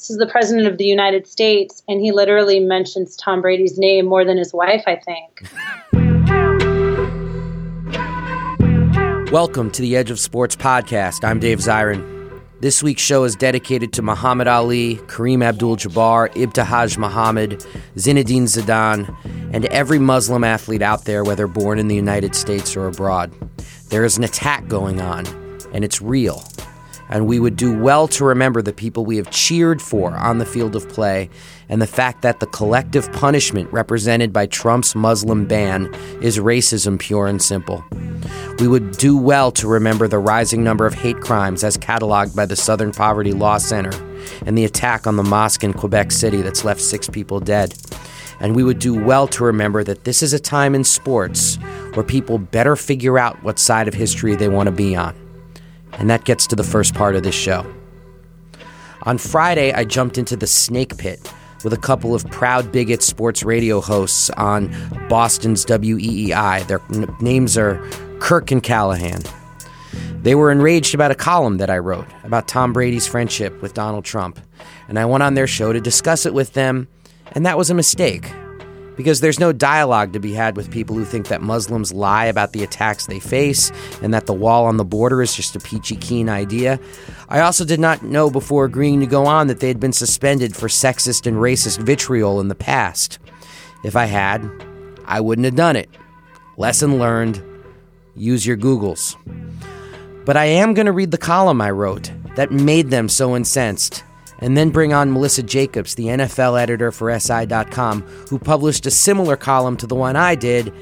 This is the president of the United States, and he literally mentions Tom Brady's name more than his wife, I think. Welcome to the Edge of Sports podcast. I'm Dave Zirin. This week's show is dedicated to Muhammad Ali, Kareem Abdul Jabbar, Ibtihaj Muhammad, Zinedine Zidane, and every Muslim athlete out there, whether born in the United States or abroad. There is an attack going on, and it's real. And we would do well to remember the people we have cheered for on the field of play and the fact that the collective punishment represented by Trump's Muslim ban is racism, pure and simple. We would do well to remember the rising number of hate crimes as cataloged by the Southern Poverty Law Center and the attack on the mosque in Quebec City that's left six people dead. And we would do well to remember that this is a time in sports where people better figure out what side of history they want to be on. And that gets to the first part of this show. On Friday, I jumped into the snake pit with a couple of proud bigot sports radio hosts on Boston's WEEI. Their n- names are Kirk and Callahan. They were enraged about a column that I wrote about Tom Brady's friendship with Donald Trump, and I went on their show to discuss it with them, and that was a mistake. Because there's no dialogue to be had with people who think that Muslims lie about the attacks they face and that the wall on the border is just a peachy keen idea. I also did not know before agreeing to go on that they had been suspended for sexist and racist vitriol in the past. If I had, I wouldn't have done it. Lesson learned use your Googles. But I am going to read the column I wrote that made them so incensed, and then bring on Melissa Jacobs, the NFL editor for SI.com, who published a similar column to the one I did.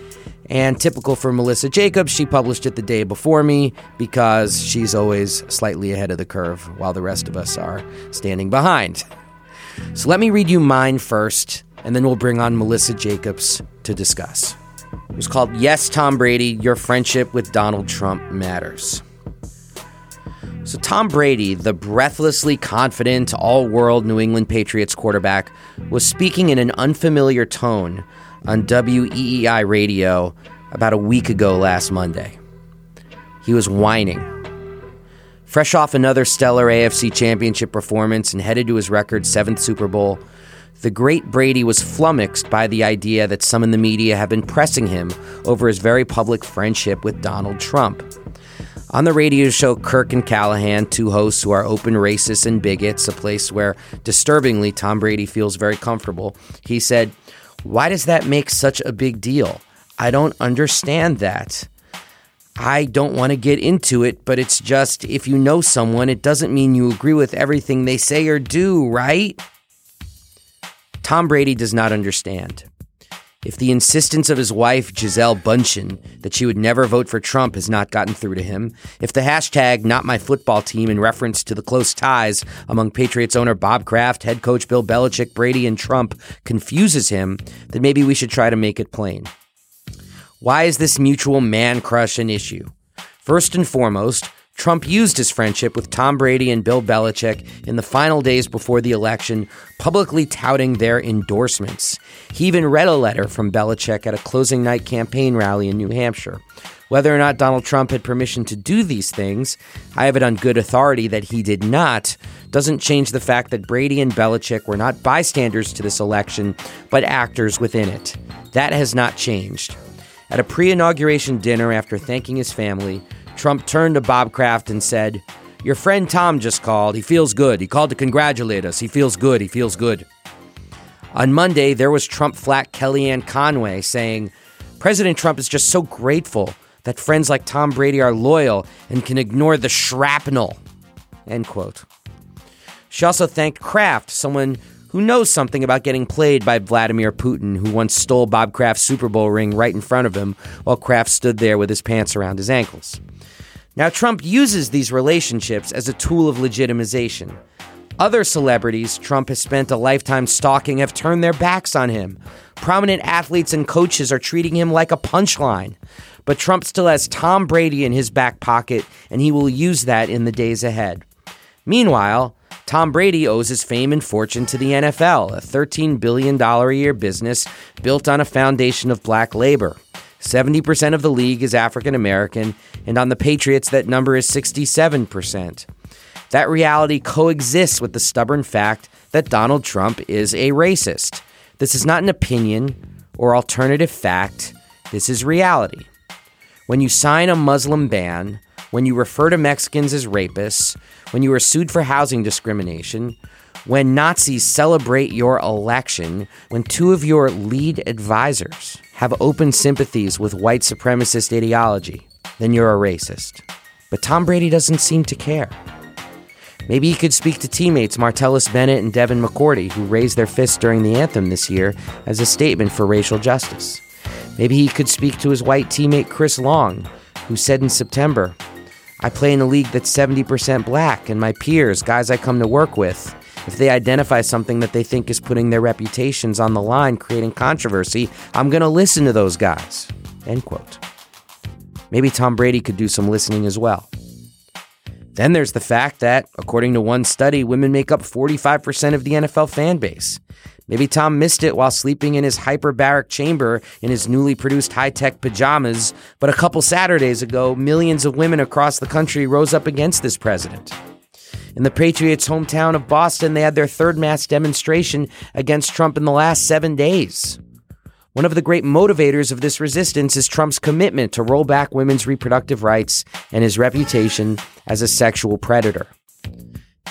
And typical for Melissa Jacobs, she published it the day before me because she's always slightly ahead of the curve while the rest of us are standing behind. So let me read you mine first, and then we'll bring on Melissa Jacobs to discuss. It was called Yes, Tom Brady, Your Friendship with Donald Trump Matters. So, Tom Brady, the breathlessly confident, all world New England Patriots quarterback, was speaking in an unfamiliar tone on WEEI radio about a week ago last Monday. He was whining. Fresh off another stellar AFC championship performance and headed to his record seventh Super Bowl, the great Brady was flummoxed by the idea that some in the media have been pressing him over his very public friendship with Donald Trump. On the radio show Kirk and Callahan, two hosts who are open racists and bigots, a place where, disturbingly, Tom Brady feels very comfortable, he said, Why does that make such a big deal? I don't understand that. I don't want to get into it, but it's just if you know someone, it doesn't mean you agree with everything they say or do, right? Tom Brady does not understand. If the insistence of his wife, Gisele Bundchen, that she would never vote for Trump has not gotten through to him, if the hashtag not my football team in reference to the close ties among Patriots owner Bob Kraft, head coach Bill Belichick, Brady, and Trump confuses him, then maybe we should try to make it plain. Why is this mutual man crush an issue? First and foremost, Trump used his friendship with Tom Brady and Bill Belichick in the final days before the election, publicly touting their endorsements. He even read a letter from Belichick at a closing night campaign rally in New Hampshire. Whether or not Donald Trump had permission to do these things, I have it on good authority that he did not, doesn't change the fact that Brady and Belichick were not bystanders to this election, but actors within it. That has not changed. At a pre inauguration dinner after thanking his family, Trump turned to Bob Kraft and said, Your friend Tom just called. He feels good. He called to congratulate us. He feels good. He feels good. On Monday, there was Trump flat Kellyanne Conway saying, President Trump is just so grateful that friends like Tom Brady are loyal and can ignore the shrapnel. End quote. She also thanked Kraft, someone who knows something about getting played by Vladimir Putin, who once stole Bob Kraft's Super Bowl ring right in front of him while Kraft stood there with his pants around his ankles. Now, Trump uses these relationships as a tool of legitimization. Other celebrities Trump has spent a lifetime stalking have turned their backs on him. Prominent athletes and coaches are treating him like a punchline. But Trump still has Tom Brady in his back pocket, and he will use that in the days ahead. Meanwhile, Tom Brady owes his fame and fortune to the NFL, a $13 billion a year business built on a foundation of black labor. 70% of the league is African American, and on the Patriots, that number is 67%. that reality coexists with the stubborn fact that Donald Trump is a racist. This is not an opinion or alternative fact, this is reality. When you sign a Muslim ban, when you refer to Mexicans as rapists, when you are sued for housing discrimination, when Nazis celebrate your election, when two of your lead advisors have open sympathies with white supremacist ideology, then you're a racist. But Tom Brady doesn't seem to care. Maybe he could speak to teammates Martellus Bennett and Devin McCourty, who raised their fists during the anthem this year as a statement for racial justice. Maybe he could speak to his white teammate Chris Long, who said in September, I play in a league that's 70% black, and my peers, guys I come to work with, if they identify something that they think is putting their reputations on the line, creating controversy, I'm going to listen to those guys. End quote. Maybe Tom Brady could do some listening as well. Then there's the fact that, according to one study, women make up 45% of the NFL fan base. Maybe Tom missed it while sleeping in his hyperbaric chamber in his newly produced high tech pajamas, but a couple Saturdays ago, millions of women across the country rose up against this president. In the Patriots' hometown of Boston, they had their third mass demonstration against Trump in the last seven days. One of the great motivators of this resistance is Trump's commitment to roll back women's reproductive rights and his reputation as a sexual predator.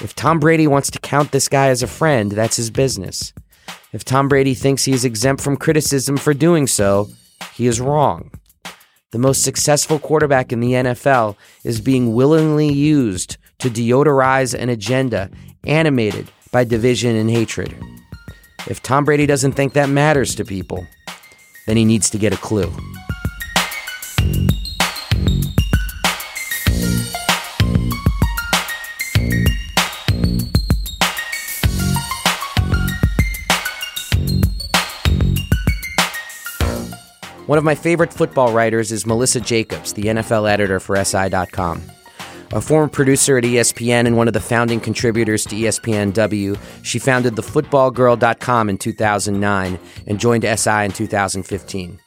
If Tom Brady wants to count this guy as a friend, that's his business. If Tom Brady thinks he is exempt from criticism for doing so, he is wrong. The most successful quarterback in the NFL is being willingly used to deodorize an agenda animated by division and hatred. If Tom Brady doesn't think that matters to people, then he needs to get a clue. One of my favorite football writers is Melissa Jacobs, the NFL editor for SI.com. A former producer at ESPN and one of the founding contributors to ESPNW, she founded thefootballgirl.com in 2009 and joined SI in 2015.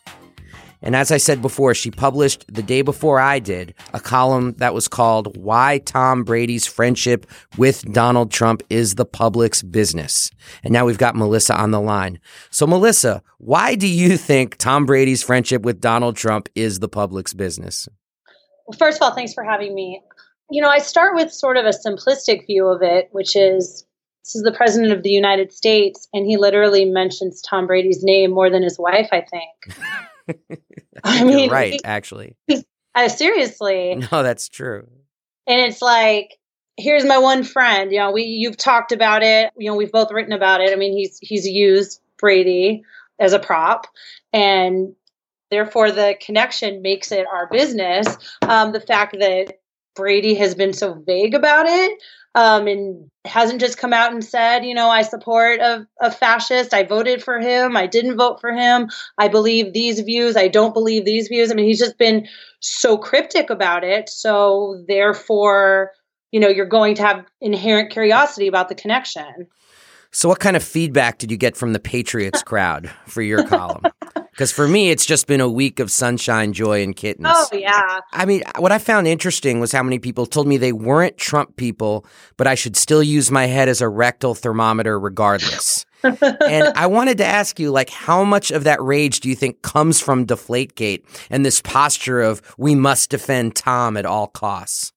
And as I said before, she published the day before I did a column that was called Why Tom Brady's Friendship with Donald Trump is the Public's Business. And now we've got Melissa on the line. So, Melissa, why do you think Tom Brady's friendship with Donald Trump is the public's business? Well, first of all, thanks for having me. You know, I start with sort of a simplistic view of it, which is this is the president of the United States, and he literally mentions Tom Brady's name more than his wife, I think. I mean, You're right, actually. Uh, seriously. No, that's true. And it's like, here's my one friend. You know, we you've talked about it. You know, we've both written about it. I mean, he's he's used Brady as a prop, and therefore the connection makes it our business. Um, the fact that Brady has been so vague about it um, and hasn't just come out and said, you know, I support a, a fascist. I voted for him. I didn't vote for him. I believe these views. I don't believe these views. I mean, he's just been so cryptic about it. So therefore, you know, you're going to have inherent curiosity about the connection. So, what kind of feedback did you get from the Patriots crowd for your column? Because for me, it's just been a week of sunshine, joy, and kittens. Oh, yeah. I mean, what I found interesting was how many people told me they weren't Trump people, but I should still use my head as a rectal thermometer regardless. and I wanted to ask you, like, how much of that rage do you think comes from Deflategate and this posture of we must defend Tom at all costs?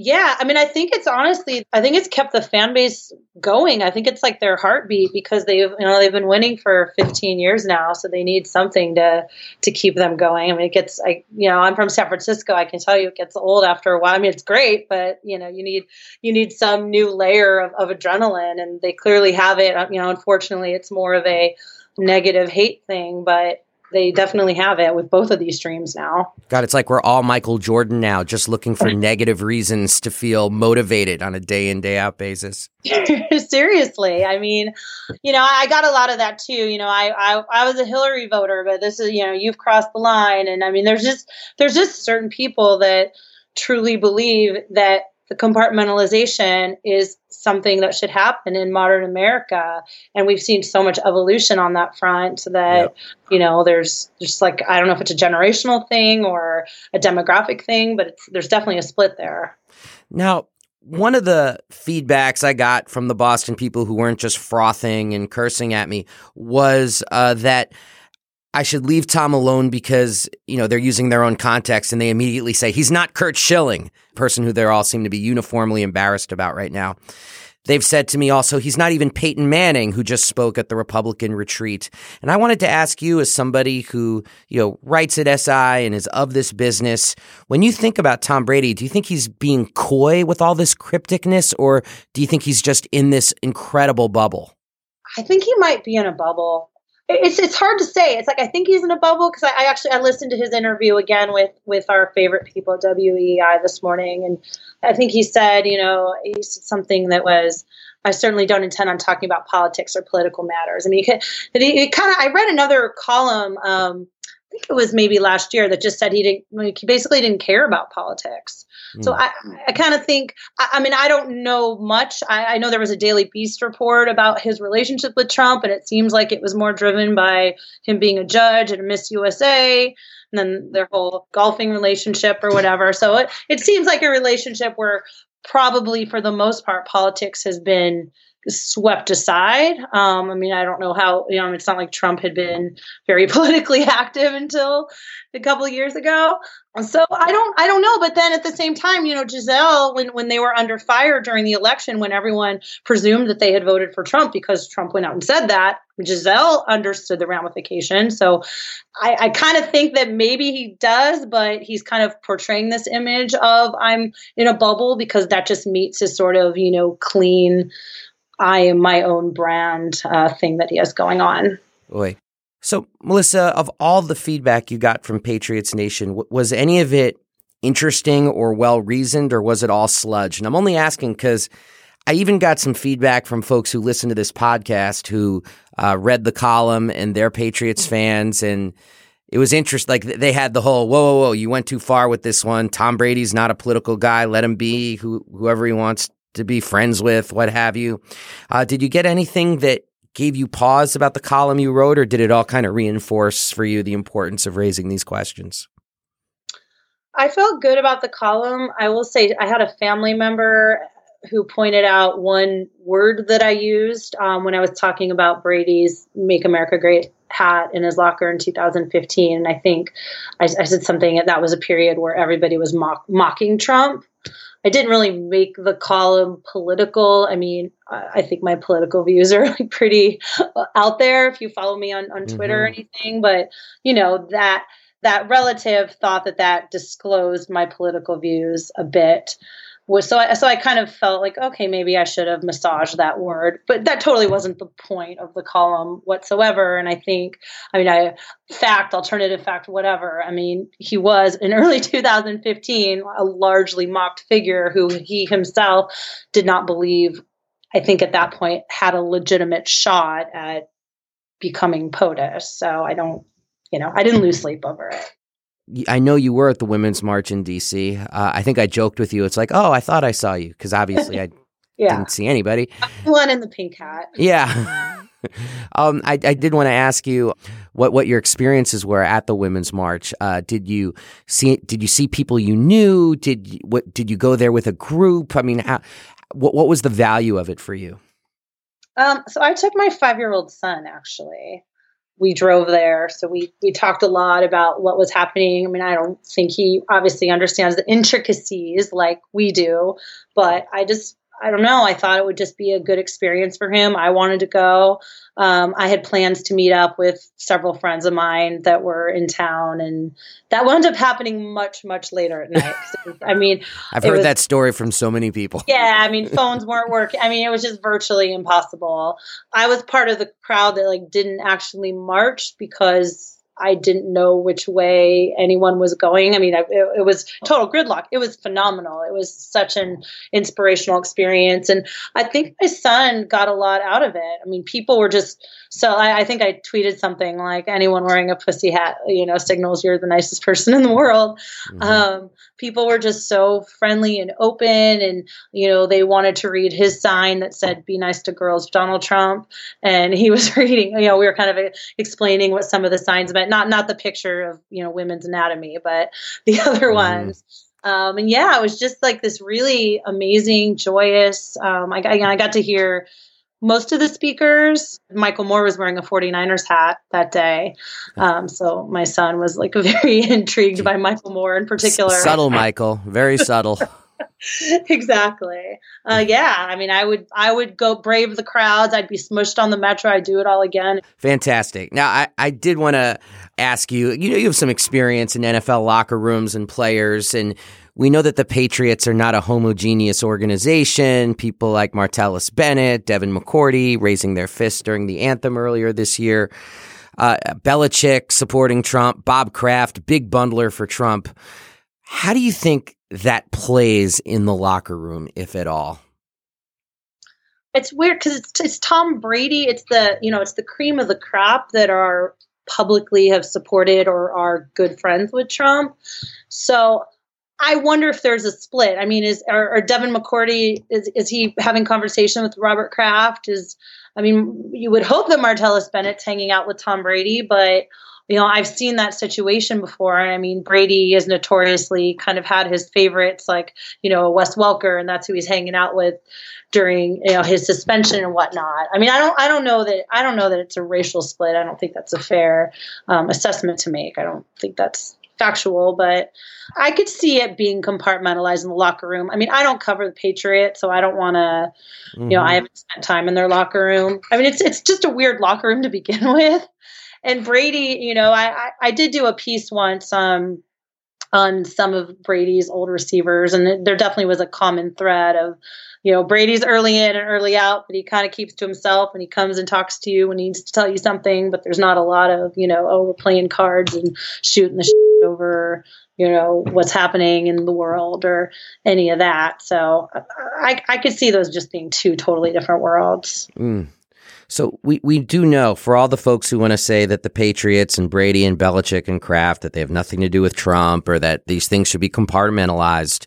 Yeah, I mean, I think it's honestly, I think it's kept the fan base going. I think it's like their heartbeat because they've, you know, they've been winning for 15 years now, so they need something to to keep them going. I mean, it gets, I, you know, I'm from San Francisco. I can tell you, it gets old after a while. I mean, it's great, but you know, you need you need some new layer of, of adrenaline, and they clearly have it. You know, unfortunately, it's more of a negative hate thing, but they definitely have it with both of these streams now. God, it's like we're all Michael Jordan now, just looking for negative reasons to feel motivated on a day in, day out basis. Seriously. I mean, you know, I got a lot of that too. You know, I, I I was a Hillary voter, but this is, you know, you've crossed the line. And I mean, there's just there's just certain people that truly believe that the compartmentalization is something that should happen in modern America. And we've seen so much evolution on that front that, yep. you know, there's just like, I don't know if it's a generational thing or a demographic thing, but there's definitely a split there. Now, one of the feedbacks I got from the Boston people who weren't just frothing and cursing at me was uh, that I should leave Tom alone because, you know, they're using their own context and they immediately say he's not Curt Schilling, person who they all seem to be uniformly embarrassed about right now. They've said to me also, he's not even Peyton Manning, who just spoke at the Republican retreat. And I wanted to ask you, as somebody who, you know, writes at SI and is of this business, when you think about Tom Brady, do you think he's being coy with all this crypticness, or do you think he's just in this incredible bubble? I think he might be in a bubble it's it's hard to say. It's like I think he's in a bubble because I, I, actually I listened to his interview again with with our favorite people at WEEI this morning, and I think he said, you know, he said something that was. I certainly don't intend on talking about politics or political matters. I mean, he, he kind of. I read another column. Um, I think it was maybe last year that just said he didn't. Like, he basically didn't care about politics. So hmm. I, I kind of think, I, I, mean, I don't know much. I, I, know there was a Daily Beast report about his relationship with Trump, and it seems like it was more driven by him being a judge at Miss USA and then their whole golfing relationship or whatever. So it, it seems like a relationship where probably for the most part, politics has been swept aside. Um, I mean, I don't know how, you know, it's not like Trump had been very politically active until a couple years ago. So I don't, I don't know. But then at the same time, you know, Gisele, when, when they were under fire during the election, when everyone presumed that they had voted for Trump because Trump went out and said that, Gisele understood the ramification. So I, I kind of think that maybe he does, but he's kind of portraying this image of I'm in a bubble because that just meets his sort of, you know, clean, I am my own brand uh, thing that he has going on. Boy. So, Melissa, of all the feedback you got from Patriots Nation, w- was any of it interesting or well reasoned, or was it all sludge? And I'm only asking because I even got some feedback from folks who listen to this podcast who uh, read the column and they're Patriots fans. And it was interesting. Like they had the whole, whoa, whoa, whoa, you went too far with this one. Tom Brady's not a political guy. Let him be who, whoever he wants to be friends with, what have you. Uh, did you get anything that gave you pause about the column you wrote, or did it all kind of reinforce for you the importance of raising these questions? I felt good about the column. I will say I had a family member who pointed out one word that I used um, when I was talking about Brady's "Make America Great" hat in his locker in 2015. And I think I, I said something that was a period where everybody was mock, mocking Trump. I didn't really make the column political. I mean, I think my political views are like pretty out there if you follow me on, on Twitter mm-hmm. or anything. But you know that that relative thought that that disclosed my political views a bit was so I, so I kind of felt like okay maybe I should have massaged that word but that totally wasn't the point of the column whatsoever. And I think I mean I fact alternative fact whatever I mean he was in early 2015 a largely mocked figure who he himself did not believe I think at that point had a legitimate shot at becoming POTUS. So I don't you know I didn't lose sleep over it I know you were at the Women's March in DC. Uh, I think I joked with you. It's like, oh, I thought I saw you because obviously I yeah. didn't see anybody. One in the pink hat. Yeah. um, I, I, did want to ask you what, what your experiences were at the Women's March. Uh, did you see Did you see people you knew? Did you, what Did you go there with a group? I mean, how, what what was the value of it for you? Um, so I took my five year old son actually we drove there. So we we talked a lot about what was happening. I mean, I don't think he obviously understands the intricacies like we do, but I just I don't know. I thought it would just be a good experience for him. I wanted to go. Um, I had plans to meet up with several friends of mine that were in town, and that wound up happening much, much later at night. I mean, I've heard was, that story from so many people. Yeah, I mean, phones weren't working. I mean, it was just virtually impossible. I was part of the crowd that like didn't actually march because I didn't know which way anyone was going. I mean, it, it, was total gridlock. It was phenomenal. It was such an inspirational experience. And I think my son got a lot out of it. I mean, people were just so I, I think I tweeted something like anyone wearing a pussy hat, you know, signals you're the nicest person in the world. Mm-hmm. Um, people were just so friendly and open and you know they wanted to read his sign that said be nice to girls donald trump and he was reading you know we were kind of explaining what some of the signs meant not not the picture of you know women's anatomy but the other mm-hmm. ones Um, and yeah, it was just like this really amazing, joyous. Um, I, I, I got to hear most of the speakers. Michael Moore was wearing a 49ers hat that day. Um, so my son was like very intrigued by Michael Moore in particular. S- subtle, Michael. Very subtle. exactly. Uh, yeah, I mean, I would, I would go brave the crowds. I'd be smushed on the metro. I'd do it all again. Fantastic. Now, I, I did want to ask you. You know, you have some experience in NFL locker rooms and players, and we know that the Patriots are not a homogeneous organization. People like Martellus Bennett, Devin McCourty raising their fists during the anthem earlier this year. Uh, Belichick supporting Trump, Bob Kraft, big bundler for Trump. How do you think that plays in the locker room, if at all? It's weird because it's, it's Tom Brady. It's the you know it's the cream of the crop that are publicly have supported or are good friends with Trump. So I wonder if there's a split. I mean, is or, or Devin McCourty is is he having conversation with Robert Kraft? Is I mean, you would hope that Martellus Bennett's hanging out with Tom Brady, but you know, I've seen that situation before. I mean, Brady has notoriously kind of had his favorites, like you know Wes Welker, and that's who he's hanging out with during you know his suspension and whatnot. I mean, I don't, I don't know that, I don't know that it's a racial split. I don't think that's a fair um, assessment to make. I don't think that's factual, but I could see it being compartmentalized in the locker room. I mean, I don't cover the Patriots, so I don't want to, mm-hmm. you know, I mm-hmm. haven't spent time in their locker room. I mean, it's it's just a weird locker room to begin with and Brady, you know, I, I, I did do a piece once um, on some of Brady's old receivers, and there definitely was a common thread of, you know, Brady's early in and early out, but he kind of keeps to himself and he comes and talks to you when he needs to tell you something, but there's not a lot of, you know, oh, we're playing cards and shooting the shit over, you know, what's happening in the world or any of that. So I, I could see those just being two totally different worlds. Mm. So we, we do know for all the folks who want to say that the Patriots and Brady and Belichick and Kraft that they have nothing to do with Trump or that these things should be compartmentalized.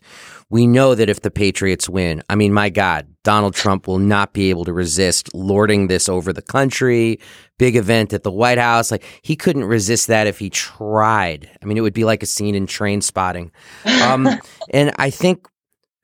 We know that if the Patriots win, I mean, my God, Donald Trump will not be able to resist lording this over the country. Big event at the White House. Like he couldn't resist that if he tried. I mean, it would be like a scene in Trainspotting. Um, and I think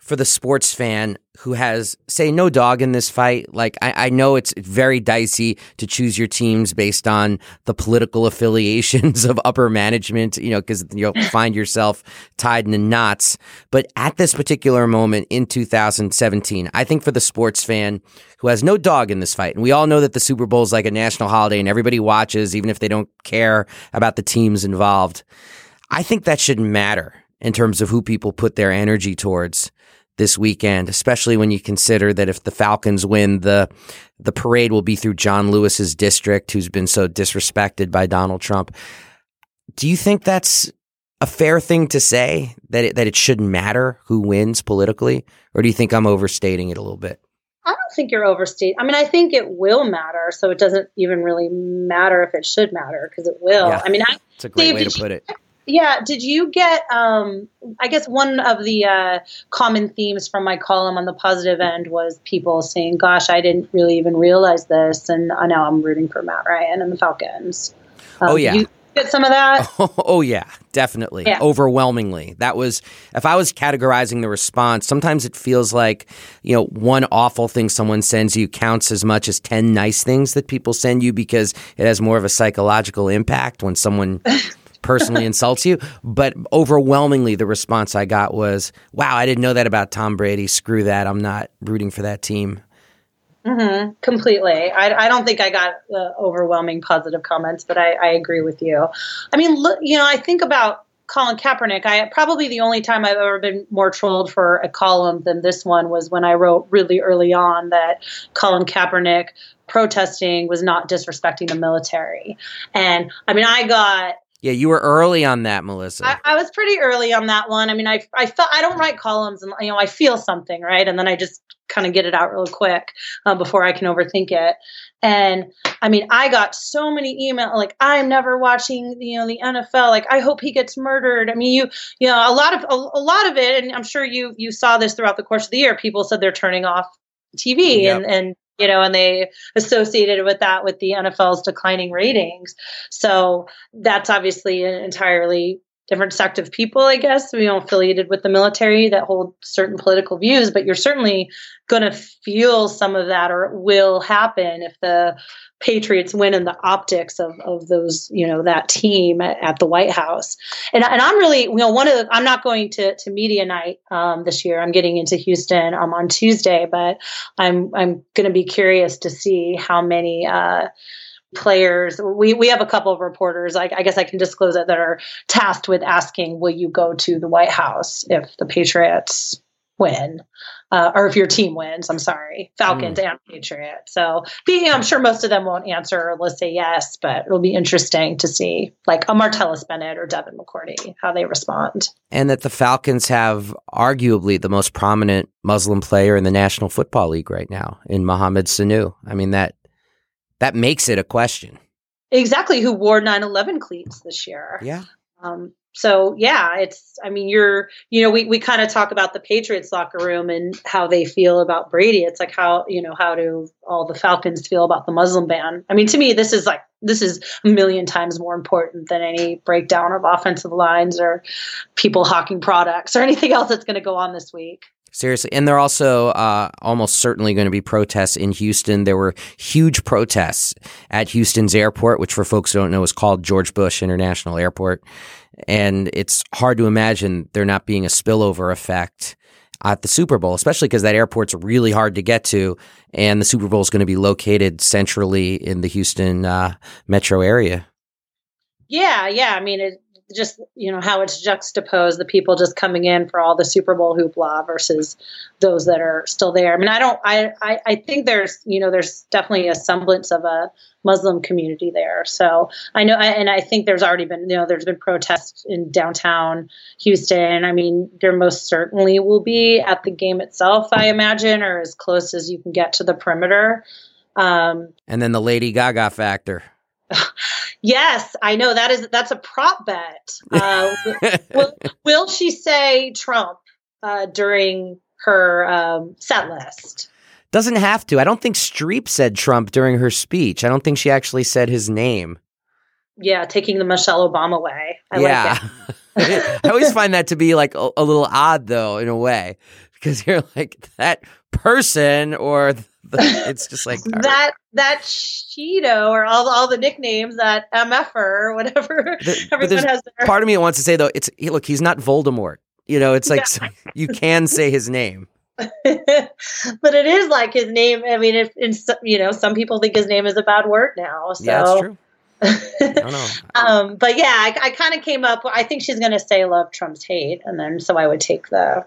for the sports fan who has, say, no dog in this fight. Like, I, I, know it's very dicey to choose your teams based on the political affiliations of upper management, you know, because you'll find yourself tied in the knots. But at this particular moment in 2017, I think for the sports fan who has no dog in this fight, and we all know that the Super Bowl is like a national holiday and everybody watches, even if they don't care about the teams involved. I think that shouldn't matter in terms of who people put their energy towards this weekend, especially when you consider that if the Falcons win, the the parade will be through John Lewis's district, who's been so disrespected by Donald Trump. Do you think that's a fair thing to say that it, that it shouldn't matter who wins politically, or do you think I'm overstating it a little bit? I don't think you're overstating. I mean, I think it will matter, so it doesn't even really matter if it should matter because it will. Yeah, I mean, I, it's a great Dave, way to put it. Yeah. Did you get? Um, I guess one of the uh, common themes from my column on the positive end was people saying, "Gosh, I didn't really even realize this," and I now I'm rooting for Matt Ryan and the Falcons. Um, oh yeah. You get some of that? Oh, oh yeah, definitely. Yeah. Overwhelmingly. That was if I was categorizing the response, sometimes it feels like, you know, one awful thing someone sends you counts as much as 10 nice things that people send you because it has more of a psychological impact when someone personally insults you. But overwhelmingly, the response I got was, wow, I didn't know that about Tom Brady. Screw that. I'm not rooting for that team. Mm-hmm, completely. I, I, don't think I got overwhelming positive comments, but I, I, agree with you. I mean, look, you know, I think about Colin Kaepernick. I probably the only time I've ever been more trolled for a column than this one was when I wrote really early on that Colin Kaepernick protesting was not disrespecting the military. And I mean, I got yeah, you were early on that, Melissa. I, I, was pretty early on that one. I mean, I I felt I don't write columns, and you know, I feel something, right, and then I just kind of get it out real quick uh, before I can overthink it. And I mean, I got so many emails like, "I'm never watching, you know, the NFL. Like, I hope he gets murdered." I mean, you you know, a lot of a, a lot of it, and I'm sure you you saw this throughout the course of the year. People said they're turning off TV yep. and and you know, and they associated with that with the NFL's declining ratings. So that's obviously an entirely different sect of people, I guess, you know, affiliated with the military that hold certain political views, but you're certainly going to feel some of that or it will happen if the Patriots win in the optics of, of those, you know, that team at, at the White House. And, and I'm really, you know, one of the, I'm not going to, to media night um, this year. I'm getting into Houston um, on Tuesday, but I'm, I'm going to be curious to see how many, uh, players. We we have a couple of reporters. I, I, guess I can disclose it that are tasked with asking, "Will you go to the White House if the Patriots win?" Uh, or if your team wins, I'm sorry, Falcons mm. and Patriots. So, being, I'm sure most of them won't answer or let's say yes, but it'll be interesting to see, like a Martellus Bennett or Devin McCourty, how they respond. And that the Falcons have arguably the most prominent Muslim player in the National Football League right now in Mohamed Sanu. I mean that that makes it a question. Exactly, who wore 9/11 cleats this year? Yeah. Um, so yeah, it's. I mean, you're. You know, we we kind of talk about the Patriots locker room and how they feel about Brady. It's like how you know how do all the Falcons feel about the Muslim ban? I mean, to me, this is like this is a million times more important than any breakdown of offensive lines or people hawking products or anything else that's going to go on this week. Seriously. And there are also uh, almost certainly going to be protests in Houston. There were huge protests at Houston's airport, which for folks who don't know is called George Bush International Airport. And it's hard to imagine there not being a spillover effect at the Super Bowl, especially because that airport's really hard to get to. And the Super Bowl is going to be located centrally in the Houston uh, metro area. Yeah, yeah. I mean, it, just you know how it's juxtaposed the people just coming in for all the Super Bowl hoopla versus those that are still there. I mean, I don't. I I, I think there's you know there's definitely a semblance of a Muslim community there. So I know, and I think there's already been you know there's been protests in downtown Houston. I mean, there most certainly will be at the game itself. I imagine, or as close as you can get to the perimeter. Um, and then the Lady Gaga factor. Yes, I know that is that's a prop bet. Uh, will, will, she say Trump uh, during her um, set list? Doesn't have to. I don't think Streep said Trump during her speech. I don't think she actually said his name. Yeah, taking the Michelle Obama way. I yeah. Like I always find that to be like a, a little odd, though, in a way, because you're like that person or it's just like that that Cheeto or all all the nicknames that MFer or whatever the, everyone has. Part of me wants to say though, it's look, he's not Voldemort. You know, it's like yeah. you can say his name. but it is like his name. I mean, if in, you know, some people think his name is a bad word now. So. Yeah, that's true. I um, but yeah, I, I kind of came up. I think she's going to say "love Trump's hate," and then so I would take the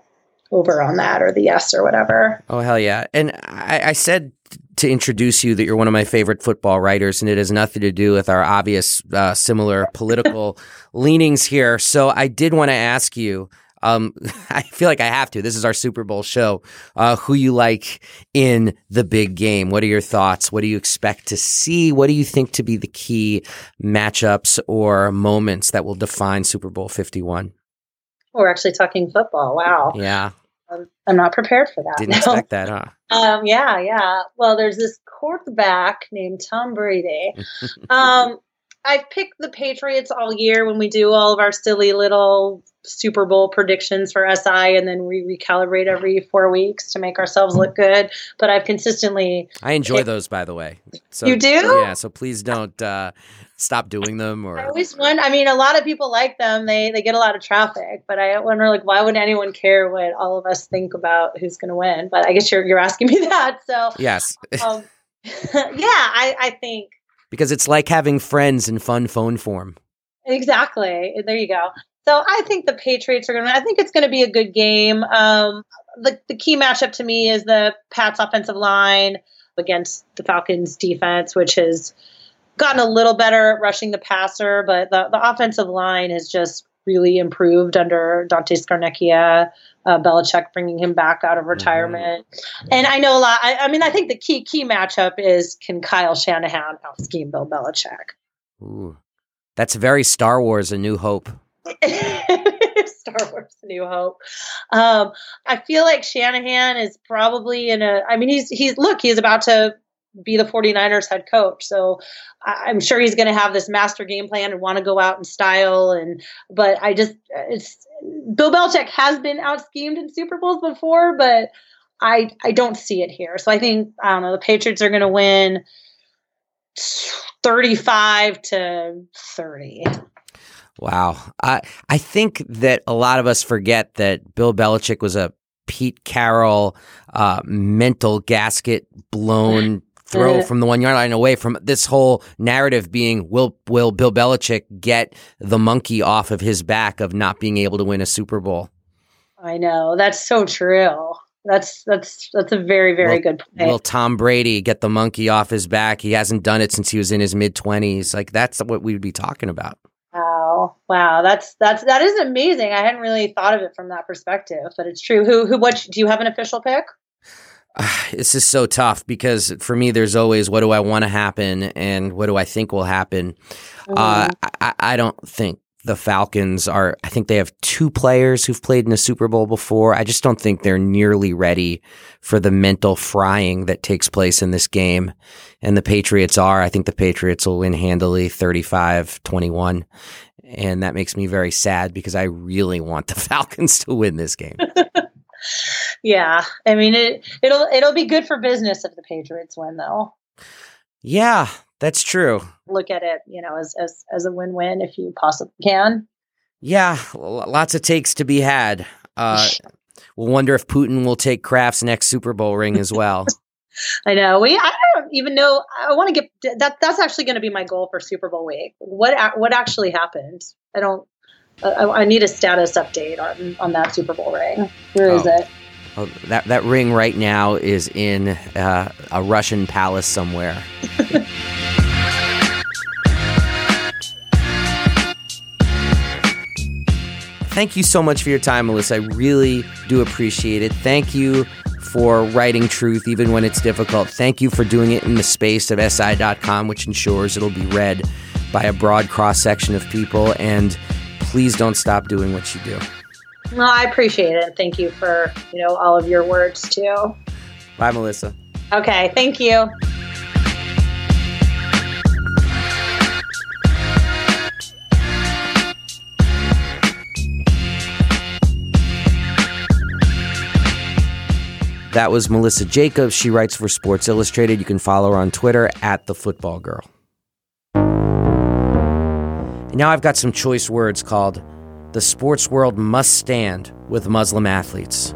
over on that or the yes or whatever. Oh hell yeah! And I, I, said to introduce you that you're one of my favorite football writers, and it has nothing to do with our obvious uh, similar political leanings here. So I did want to ask you. Um, I feel like I have to. This is our Super Bowl show. Uh, who you like in the big game? What are your thoughts? What do you expect to see? What do you think to be the key matchups or moments that will define Super Bowl 51? We're actually talking football. Wow. Yeah. I'm not prepared for that. Didn't expect that, huh? Um, yeah, yeah. Well, there's this quarterback named Tom Brady. um, I've picked the Patriots all year when we do all of our silly little Super Bowl predictions for SI, and then we recalibrate every four weeks to make ourselves look good. But I've consistently. I enjoy picked- those, by the way. So, you do? Yeah. So please don't. Uh, stop doing them or I always wonder I mean a lot of people like them they they get a lot of traffic but I wonder like why would anyone care what all of us think about who's going to win but I guess you're you're asking me that so yes um, yeah I I think because it's like having friends in fun phone form. Exactly. There you go. So I think the Patriots are going to I think it's going to be a good game. Um the the key matchup to me is the Pats offensive line against the Falcons defense which has gotten a little better at rushing the passer, but the, the offensive line has just really improved under Dante Scarnecchia, uh, Belichick bringing him back out of mm-hmm. retirement. Mm-hmm. And I know a lot. I, I, mean, I think the key key matchup is can Kyle Shanahan out scheme Bill Belichick? Ooh, that's very Star Wars: A New Hope. Star Wars: A New Hope. Um, I feel like Shanahan is probably in a. I mean, he's he's look, he's about to be the 49ers head coach. So I'm sure he's going to have this master game plan and want to go out in style. And, but I just, it's, Bill Belichick has been out schemed in Super Bowls before, but I, I don't see it here. So I think, I don't know, the Patriots are going to win 35 to 30. Wow. I I think that a lot of us forget that Bill Belichick was a Pete Carroll uh, mental gasket blown throw uh, from the one yard line away from this whole narrative being will will Bill Belichick get the monkey off of his back of not being able to win a Super Bowl? I know that's so true. That's that's that's a very very will, good point. Will Tom Brady get the monkey off his back? He hasn't done it since he was in his mid twenties. Like that's what we'd be talking about. Wow, wow, that's that's that is amazing. I hadn't really thought of it from that perspective, but it's true. Who who what do you have an official pick? this is so tough because for me, there's always what do I want to happen and what do I think will happen. Mm. Uh, I, I don't think the Falcons are, I think they have two players who've played in a Super Bowl before. I just don't think they're nearly ready for the mental frying that takes place in this game. And the Patriots are. I think the Patriots will win handily 35 21. And that makes me very sad because I really want the Falcons to win this game. yeah. I mean, it, it'll, it'll be good for business if the Patriots win, though. Yeah, that's true. Look at it, you know, as as as a win-win if you possibly can. Yeah, lots of takes to be had. Uh, we'll wonder if Putin will take Kraft's next Super Bowl ring as well. I know. We I don't even know. I want to get that. That's actually going to be my goal for Super Bowl week. What what actually happened? I don't. I, I need a status update on on that Super Bowl ring. Where oh. is it? Oh, that that ring right now is in uh, a Russian palace somewhere. Thank you so much for your time, Melissa. I really do appreciate it. Thank you for writing truth even when it's difficult. Thank you for doing it in the space of SI.com, which ensures it'll be read by a broad cross section of people. And please don't stop doing what you do. Well, I appreciate it. Thank you for, you know, all of your words too. Bye, Melissa. Okay, thank you. That was Melissa Jacobs. She writes for Sports Illustrated. You can follow her on Twitter at the Football Girl. And now I've got some choice words called the sports world must stand with Muslim athletes.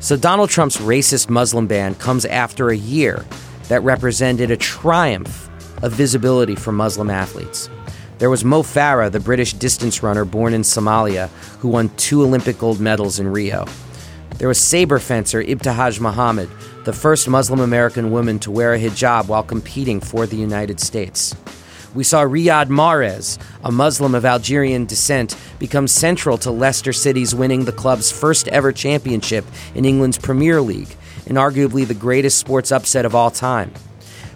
So, Donald Trump's racist Muslim ban comes after a year that represented a triumph of visibility for Muslim athletes. There was Mo Farah, the British distance runner born in Somalia, who won two Olympic gold medals in Rio. There was saber fencer Ibtihaj Muhammad, the first Muslim American woman to wear a hijab while competing for the United States. We saw Riyad Mahrez, a Muslim of Algerian descent, become central to Leicester City's winning the club's first ever championship in England's Premier League, and arguably the greatest sports upset of all time.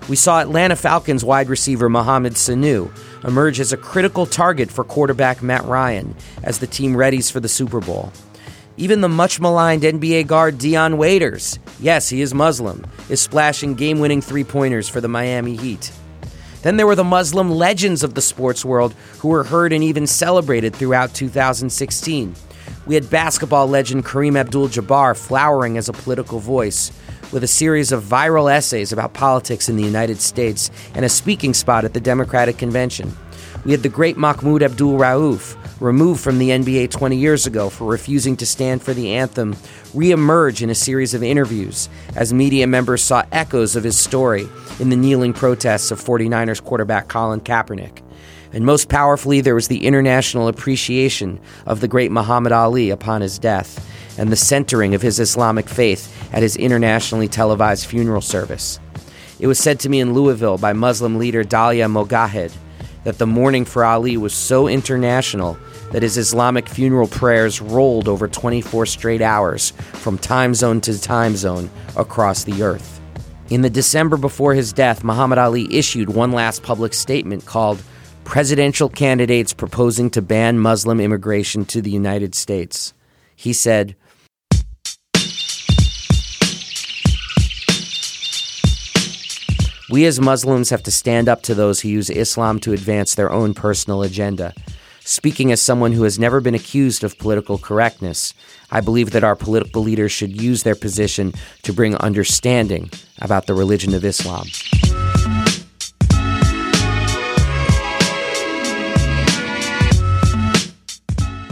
We saw Atlanta Falcons wide receiver Mohamed Sanu emerge as a critical target for quarterback Matt Ryan as the team readies for the Super Bowl. Even the much maligned NBA guard Dion Waiters, yes, he is Muslim, is splashing game winning three pointers for the Miami Heat. Then there were the Muslim legends of the sports world who were heard and even celebrated throughout 2016. We had basketball legend Kareem Abdul Jabbar flowering as a political voice, with a series of viral essays about politics in the United States and a speaking spot at the Democratic Convention. We had the great Mahmoud Abdul Rauf, removed from the NBA 20 years ago for refusing to stand for the anthem, reemerge in a series of interviews as media members saw echoes of his story in the kneeling protests of 49ers quarterback Colin Kaepernick. And most powerfully, there was the international appreciation of the great Muhammad Ali upon his death and the centering of his Islamic faith at his internationally televised funeral service. It was said to me in Louisville by Muslim leader Dalia Mogahed that the mourning for Ali was so international that his Islamic funeral prayers rolled over 24 straight hours from time zone to time zone across the earth. In the December before his death, Muhammad Ali issued one last public statement called Presidential Candidates Proposing to Ban Muslim Immigration to the United States. He said, We as Muslims have to stand up to those who use Islam to advance their own personal agenda. Speaking as someone who has never been accused of political correctness, I believe that our political leaders should use their position to bring understanding about the religion of Islam.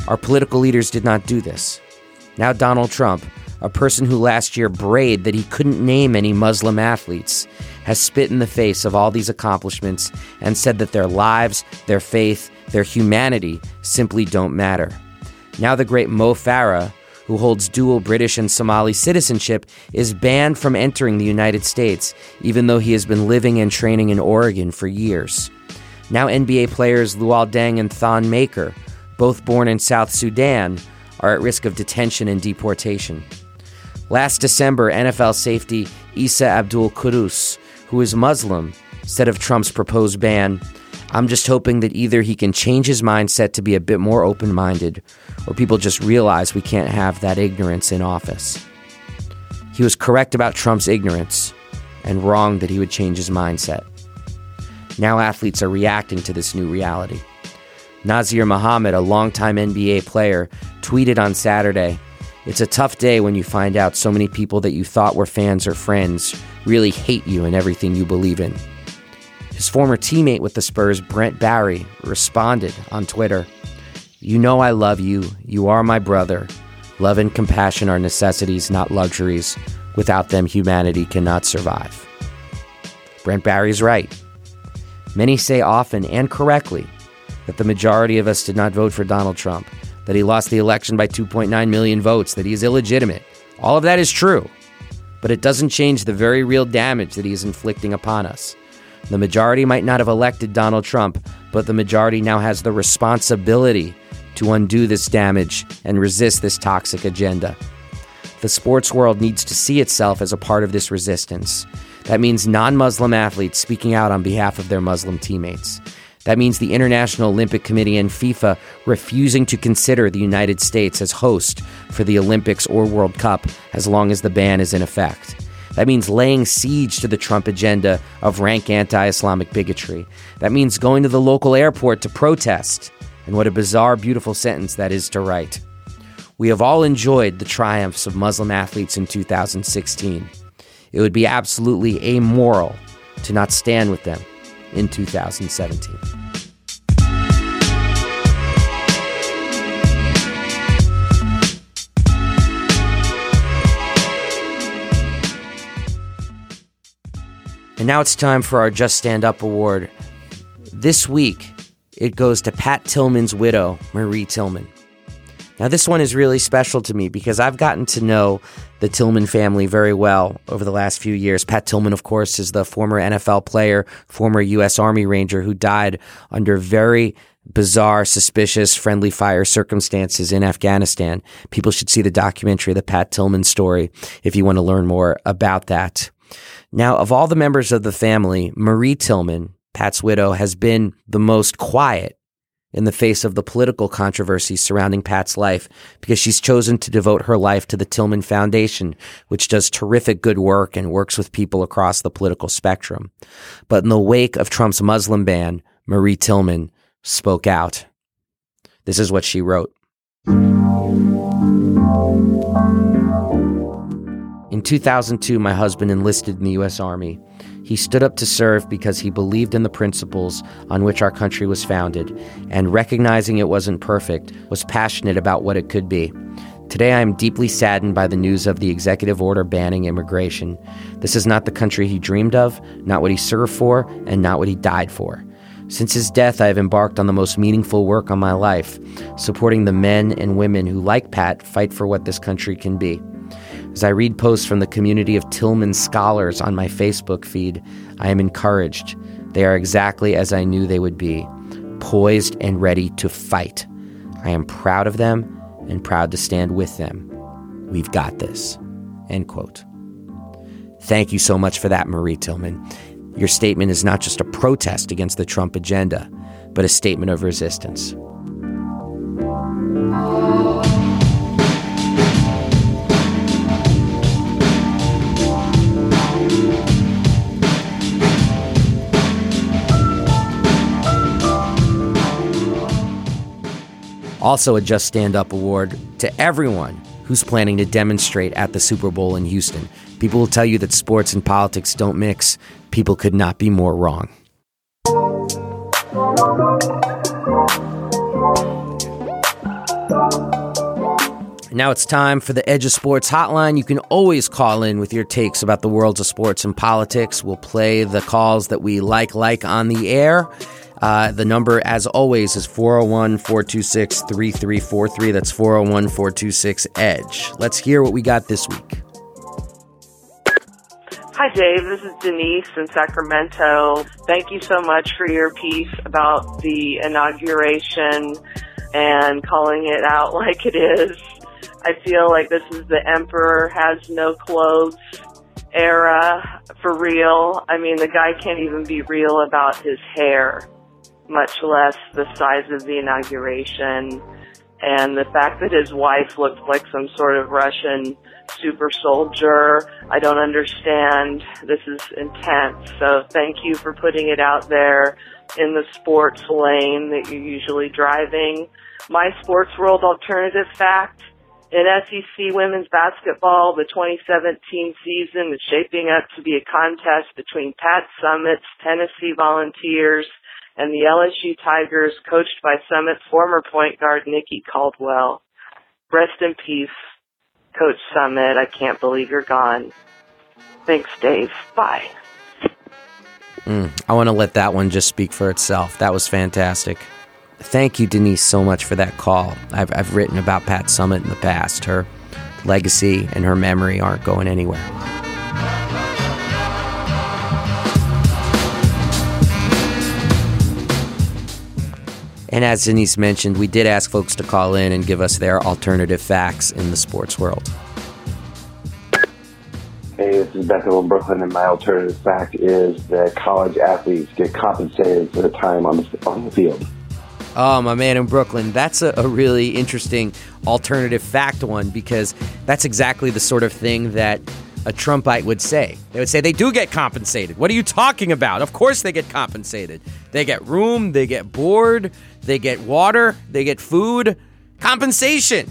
Our political leaders did not do this. Now, Donald Trump, a person who last year brayed that he couldn't name any Muslim athletes, has spit in the face of all these accomplishments and said that their lives, their faith, their humanity simply don't matter. Now, the great Mo Farah, who holds dual British and Somali citizenship, is banned from entering the United States, even though he has been living and training in Oregon for years. Now, NBA players Luol Deng and Thon Maker, both born in South Sudan, are at risk of detention and deportation. Last December, NFL safety Isa Abdul Quddus, who is Muslim, said of Trump's proposed ban, I'm just hoping that either he can change his mindset to be a bit more open minded, or people just realize we can't have that ignorance in office. He was correct about Trump's ignorance and wrong that he would change his mindset. Now athletes are reacting to this new reality. Nazr Mohammed, a longtime NBA player, tweeted on Saturday It's a tough day when you find out so many people that you thought were fans or friends really hate you and everything you believe in. His former teammate with the Spurs, Brent Barry, responded on Twitter You know I love you. You are my brother. Love and compassion are necessities, not luxuries. Without them, humanity cannot survive. Brent Barry's right. Many say often and correctly that the majority of us did not vote for Donald Trump, that he lost the election by 2.9 million votes, that he is illegitimate. All of that is true, but it doesn't change the very real damage that he is inflicting upon us. The majority might not have elected Donald Trump, but the majority now has the responsibility to undo this damage and resist this toxic agenda. The sports world needs to see itself as a part of this resistance. That means non Muslim athletes speaking out on behalf of their Muslim teammates. That means the International Olympic Committee and FIFA refusing to consider the United States as host for the Olympics or World Cup as long as the ban is in effect. That means laying siege to the Trump agenda of rank anti Islamic bigotry. That means going to the local airport to protest. And what a bizarre, beautiful sentence that is to write. We have all enjoyed the triumphs of Muslim athletes in 2016. It would be absolutely amoral to not stand with them in 2017. And now it's time for our Just Stand Up Award. This week, it goes to Pat Tillman's widow, Marie Tillman. Now, this one is really special to me because I've gotten to know the Tillman family very well over the last few years. Pat Tillman, of course, is the former NFL player, former U.S. Army Ranger who died under very bizarre, suspicious, friendly fire circumstances in Afghanistan. People should see the documentary, The Pat Tillman Story, if you want to learn more about that. Now, of all the members of the family, Marie Tillman, Pat's widow, has been the most quiet in the face of the political controversy surrounding Pat's life because she's chosen to devote her life to the Tillman Foundation, which does terrific good work and works with people across the political spectrum. But in the wake of Trump's Muslim ban, Marie Tillman spoke out. This is what she wrote. In 2002, my husband enlisted in the U.S. Army. He stood up to serve because he believed in the principles on which our country was founded, and recognizing it wasn't perfect, was passionate about what it could be. Today, I am deeply saddened by the news of the executive order banning immigration. This is not the country he dreamed of, not what he served for, and not what he died for. Since his death, I have embarked on the most meaningful work of my life, supporting the men and women who, like Pat, fight for what this country can be. As I read posts from the community of Tillman scholars on my Facebook feed, I am encouraged. They are exactly as I knew they would be poised and ready to fight. I am proud of them and proud to stand with them. We've got this. End quote. Thank you so much for that, Marie Tillman. Your statement is not just a protest against the Trump agenda, but a statement of resistance. Also, a Just Stand Up award to everyone who's planning to demonstrate at the Super Bowl in Houston. People will tell you that sports and politics don't mix. People could not be more wrong. Now it's time for the Edge of Sports hotline. You can always call in with your takes about the worlds of sports and politics. We'll play the calls that we like, like on the air. Uh, the number, as always, is 401 426 3343. That's 401 426 EDGE. Let's hear what we got this week. Hi, Dave. This is Denise in Sacramento. Thank you so much for your piece about the inauguration and calling it out like it is. I feel like this is the emperor has no clothes era for real. I mean, the guy can't even be real about his hair, much less the size of the inauguration. And the fact that his wife looked like some sort of Russian super soldier, I don't understand. This is intense. So thank you for putting it out there in the sports lane that you're usually driving. My sports world alternative fact in SEC women's basketball, the 2017 season is shaping up to be a contest between Pat Summitt's Tennessee Volunteers and the LSU Tigers, coached by Summitt former point guard Nikki Caldwell. Rest in peace, Coach Summitt. I can't believe you're gone. Thanks, Dave. Bye. Mm, I want to let that one just speak for itself. That was fantastic. Thank you, Denise, so much for that call. I've, I've written about Pat Summitt in the past. Her legacy and her memory aren't going anywhere. And as Denise mentioned, we did ask folks to call in and give us their alternative facts in the sports world. Hey, this is Bethel in Brooklyn, and my alternative fact is that college athletes get compensated for the time on the, on the field. Oh, my man in Brooklyn. That's a, a, really interesting alternative fact one because that's exactly the sort of thing that a Trumpite would say. They would say they do get compensated. What are you talking about? Of course they get compensated. They get room, they get board, they get water, they get food. Compensation.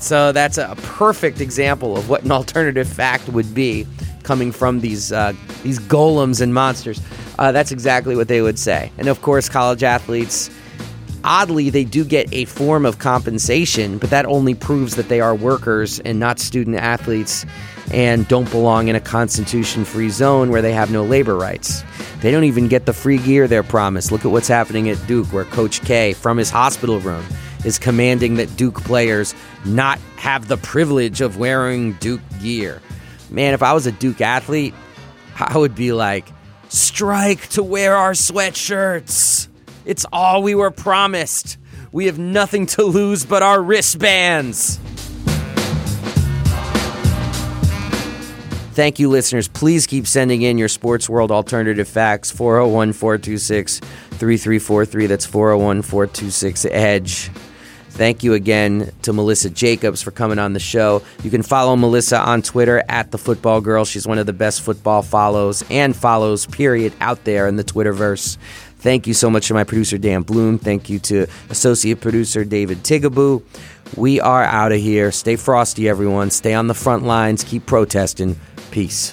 So that's a perfect example of what an alternative fact would be coming from these uh, these golems and monsters. Uh, that's exactly what they would say. And of course, college athletes oddly, they do get a form of compensation, but that only proves that they are workers and not student athletes and don't belong in a constitution free zone where they have no labor rights. They don't even get the free gear they're promised. Look at what's happening at Duke, where Coach K, from his hospital room, is commanding that Duke players not have the privilege of wearing Duke gear. Man, if I was a Duke athlete, I would be like, strike to wear our sweatshirts. It's all we were promised. We have nothing to lose but our wristbands. Thank you, listeners. Please keep sending in your Sports World alternative facts 401 426 3343. That's 401 426 EDGE. Thank you again to Melissa Jacobs for coming on the show. You can follow Melissa on Twitter at the Football Girl. She's one of the best football follows and follows, period, out there in the Twitterverse. Thank you so much to my producer, Dan Bloom. Thank you to associate producer, David Tigaboo. We are out of here. Stay frosty, everyone. Stay on the front lines. Keep protesting. Peace.